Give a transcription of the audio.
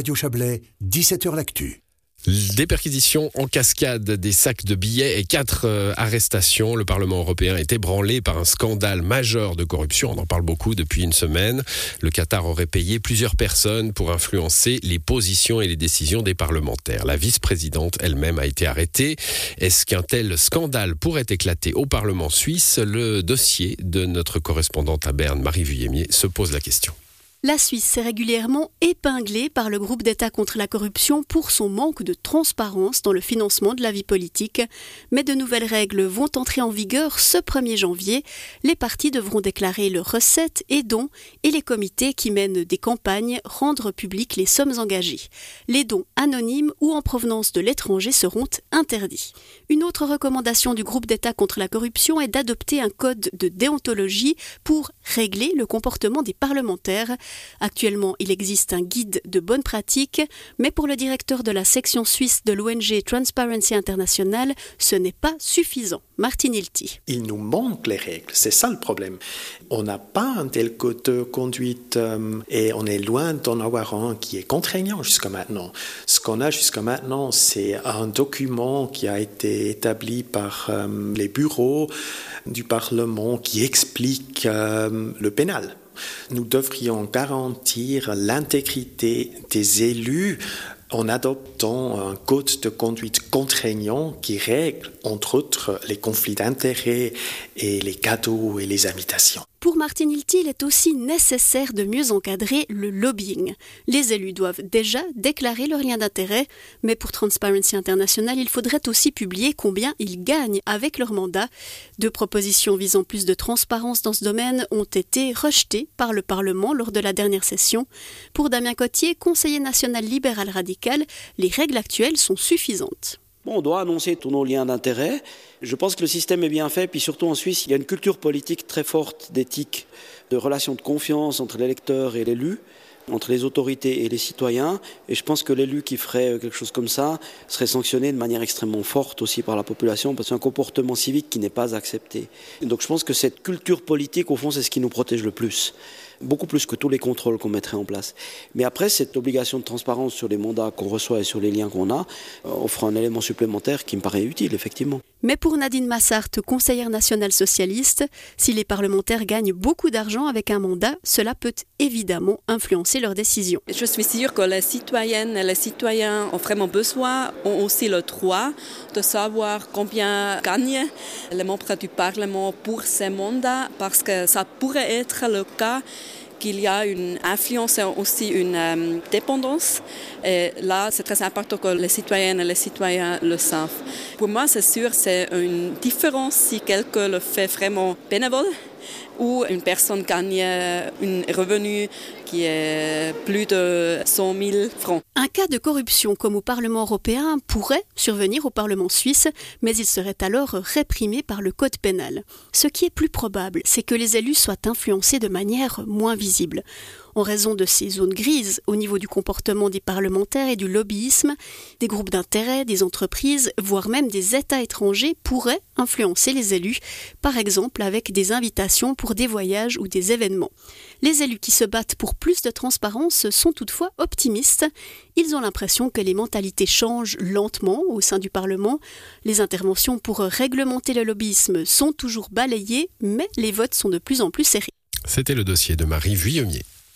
Radio Chablais, 17h L'Actu. Des perquisitions en cascade, des sacs de billets et quatre euh, arrestations. Le Parlement européen est ébranlé par un scandale majeur de corruption. On en parle beaucoup depuis une semaine. Le Qatar aurait payé plusieurs personnes pour influencer les positions et les décisions des parlementaires. La vice-présidente elle-même a été arrêtée. Est-ce qu'un tel scandale pourrait éclater au Parlement suisse? Le dossier de notre correspondante à Berne, Marie Vuillemier, se pose la question. La Suisse est régulièrement épinglée par le groupe d'État contre la corruption pour son manque de transparence dans le financement de la vie politique. Mais de nouvelles règles vont entrer en vigueur ce 1er janvier. Les partis devront déclarer leurs recettes et dons et les comités qui mènent des campagnes rendre publiques les sommes engagées. Les dons anonymes ou en provenance de l'étranger seront interdits. Une autre recommandation du groupe d'État contre la corruption est d'adopter un code de déontologie pour régler le comportement des parlementaires. Actuellement, il existe un guide de bonne pratique, mais pour le directeur de la section suisse de l'ONG Transparency International, ce n'est pas suffisant. Martin Hilti. Il nous manque les règles, c'est ça le problème. On n'a pas un tel code de conduite euh, et on est loin d'en avoir un qui est contraignant jusqu'à maintenant. Ce qu'on a jusqu'à maintenant, c'est un document qui a été établi par euh, les bureaux du Parlement qui explique euh, le pénal. Nous devrions garantir l'intégrité des élus en adoptant un code de conduite contraignant qui règle, entre autres, les conflits d'intérêts et les cadeaux et les invitations. Pour Martin Hilty, il est aussi nécessaire de mieux encadrer le lobbying. Les élus doivent déjà déclarer leur lien d'intérêt, mais pour Transparency International, il faudrait aussi publier combien ils gagnent avec leur mandat. Deux propositions visant plus de transparence dans ce domaine ont été rejetées par le Parlement lors de la dernière session. Pour Damien Cotier, conseiller national libéral radical, les règles actuelles sont suffisantes on doit annoncer tous nos liens d'intérêt. Je pense que le système est bien fait, puis surtout en Suisse, il y a une culture politique très forte d'éthique, de relations de confiance entre l'électeur et l'élu, entre les autorités et les citoyens. Et je pense que l'élu qui ferait quelque chose comme ça serait sanctionné de manière extrêmement forte aussi par la population, parce que c'est un comportement civique qui n'est pas accepté. donc je pense que cette culture politique, au fond, c'est ce qui nous protège le plus beaucoup plus que tous les contrôles qu'on mettrait en place. Mais après, cette obligation de transparence sur les mandats qu'on reçoit et sur les liens qu'on a euh, offre un élément supplémentaire qui me paraît utile, effectivement. Mais pour Nadine Massart, conseillère nationale socialiste, si les parlementaires gagnent beaucoup d'argent avec un mandat, cela peut évidemment influencer leurs décisions. Je suis sûre que les citoyennes et les citoyens ont vraiment besoin, ont aussi le droit de savoir combien gagnent les membres du Parlement pour ces mandats, parce que ça pourrait être le cas qu'il y a une influence et aussi une euh, dépendance. Et là, c'est très important que les citoyennes et les citoyens le savent. Pour moi, c'est sûr, c'est une différence si quelqu'un le fait vraiment bénévole ou une personne gagne un revenu qui est plus de 100 000 francs. Un cas de corruption comme au Parlement européen pourrait survenir au Parlement suisse, mais il serait alors réprimé par le Code pénal. Ce qui est plus probable, c'est que les élus soient influencés de manière moins visible. En raison de ces zones grises au niveau du comportement des parlementaires et du lobbyisme, des groupes d'intérêt, des entreprises, voire même des États étrangers pourraient influencer les élus, par exemple avec des invitations pour des voyages ou des événements. Les élus qui se battent pour plus de transparence sont toutefois optimistes. Ils ont l'impression que les mentalités changent lentement au sein du Parlement. Les interventions pour réglementer le lobbyisme sont toujours balayées, mais les votes sont de plus en plus serrés. C'était le dossier de Marie Vuillemier.